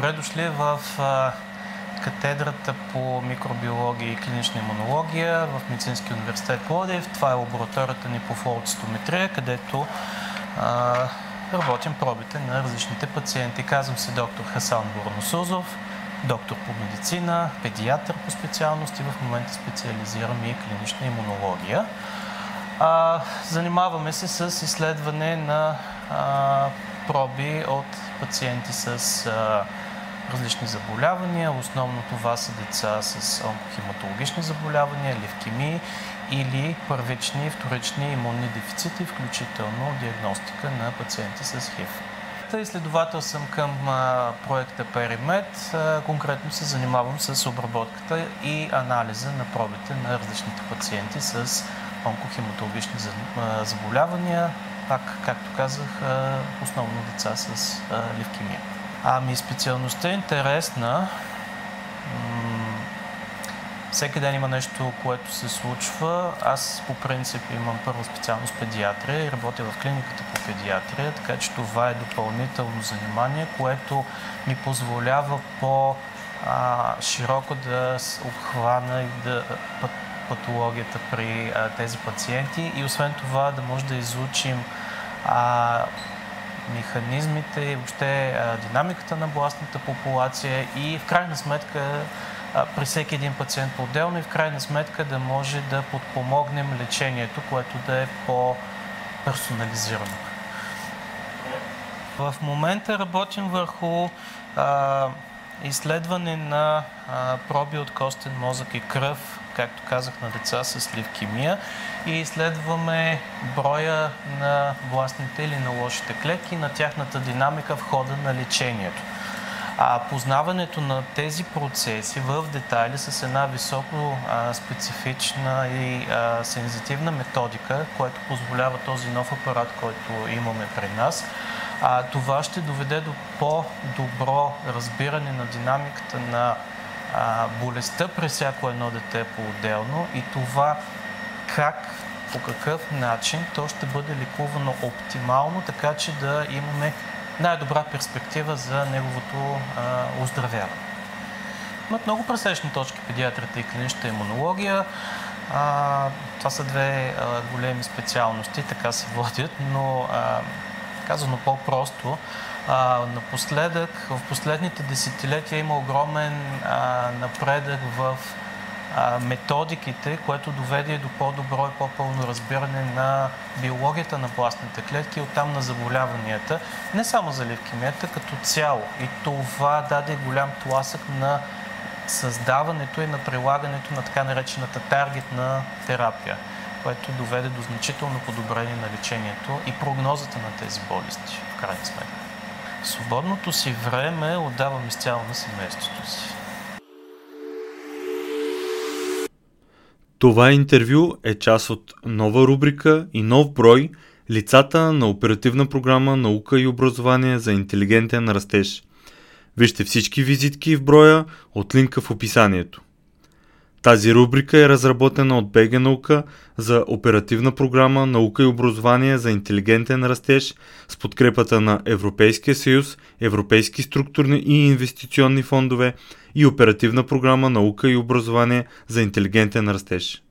Добре дошли в катедрата по микробиология и клинична имунология в Медицинския университет Плодив. Това е лабораторията ни по флоуцистометрия, където а, работим пробите на различните пациенти. Казвам се доктор Хасан Борносузов, доктор по медицина, педиатър по специалност и в момента специализирам и клинична имунология. А, занимаваме се с изследване на а, проби от пациенти с а, различни заболявания. Основно това са деца с онкохематологични заболявания, левкемии или първични и вторични имунни дефицити, включително диагностика на пациенти с ХИВ. Изследовател съм към проекта Перимет. Конкретно се занимавам с обработката и анализа на пробите на различните пациенти с онкохематологични заболявания, пак, както казах, основно деца с левкемия. Ами специалността е интересна. Всеки ден има нещо, което се случва. Аз по принцип имам първа специалност педиатрия и работя в клиниката по педиатрия, така че това е допълнително занимание, което ми позволява по-широко да обхвана и да патологията при а, тези пациенти и освен това да може да изучим а, механизмите и въобще динамиката на властната популация и в крайна сметка при всеки един пациент по-отделно и в крайна сметка да може да подпомогнем лечението, което да е по-персонализирано. В момента работим върху а, изследване на проби от костен мозък и кръв както казах, на деца с левкемия и изследваме броя на властните или на лошите клетки, на тяхната динамика в хода на лечението. А познаването на тези процеси в детайли с една високо а, специфична и а, сензитивна методика, което позволява този нов апарат, който имаме при нас, а, това ще доведе до по-добро разбиране на динамиката на а, болестта при всяко едно дете по-отделно и това как, по какъв начин то ще бъде ликувано оптимално, така че да имаме най-добра перспектива за неговото а, оздравяване. Имат много пресечни точки педиатрата и клиничната имунология. А, това са две а, големи специалности, така се водят, но а, казано по-просто, напоследък, в последните десетилетия има огромен напредък в методиките, което доведе до по-добро и по-пълно разбиране на биологията на пластните клетки и оттам на заболяванията, не само за левкемията, като цяло. И това даде голям тласък на създаването и на прилагането на така наречената таргетна терапия, което доведе до значително подобрение на лечението и прогнозата на тези болести, в крайна сметка. Свободното си време отдавам изцяло на семейството си. Това интервю е част от нова рубрика и нов брой Лицата на оперативна програма Наука и образование за интелигентен растеж. Вижте всички визитки в броя от линка в описанието. Тази рубрика е разработена от БГ Наука за оперативна програма Наука и образование за интелигентен растеж с подкрепата на Европейския съюз, Европейски структурни и инвестиционни фондове и оперативна програма Наука и образование за интелигентен растеж.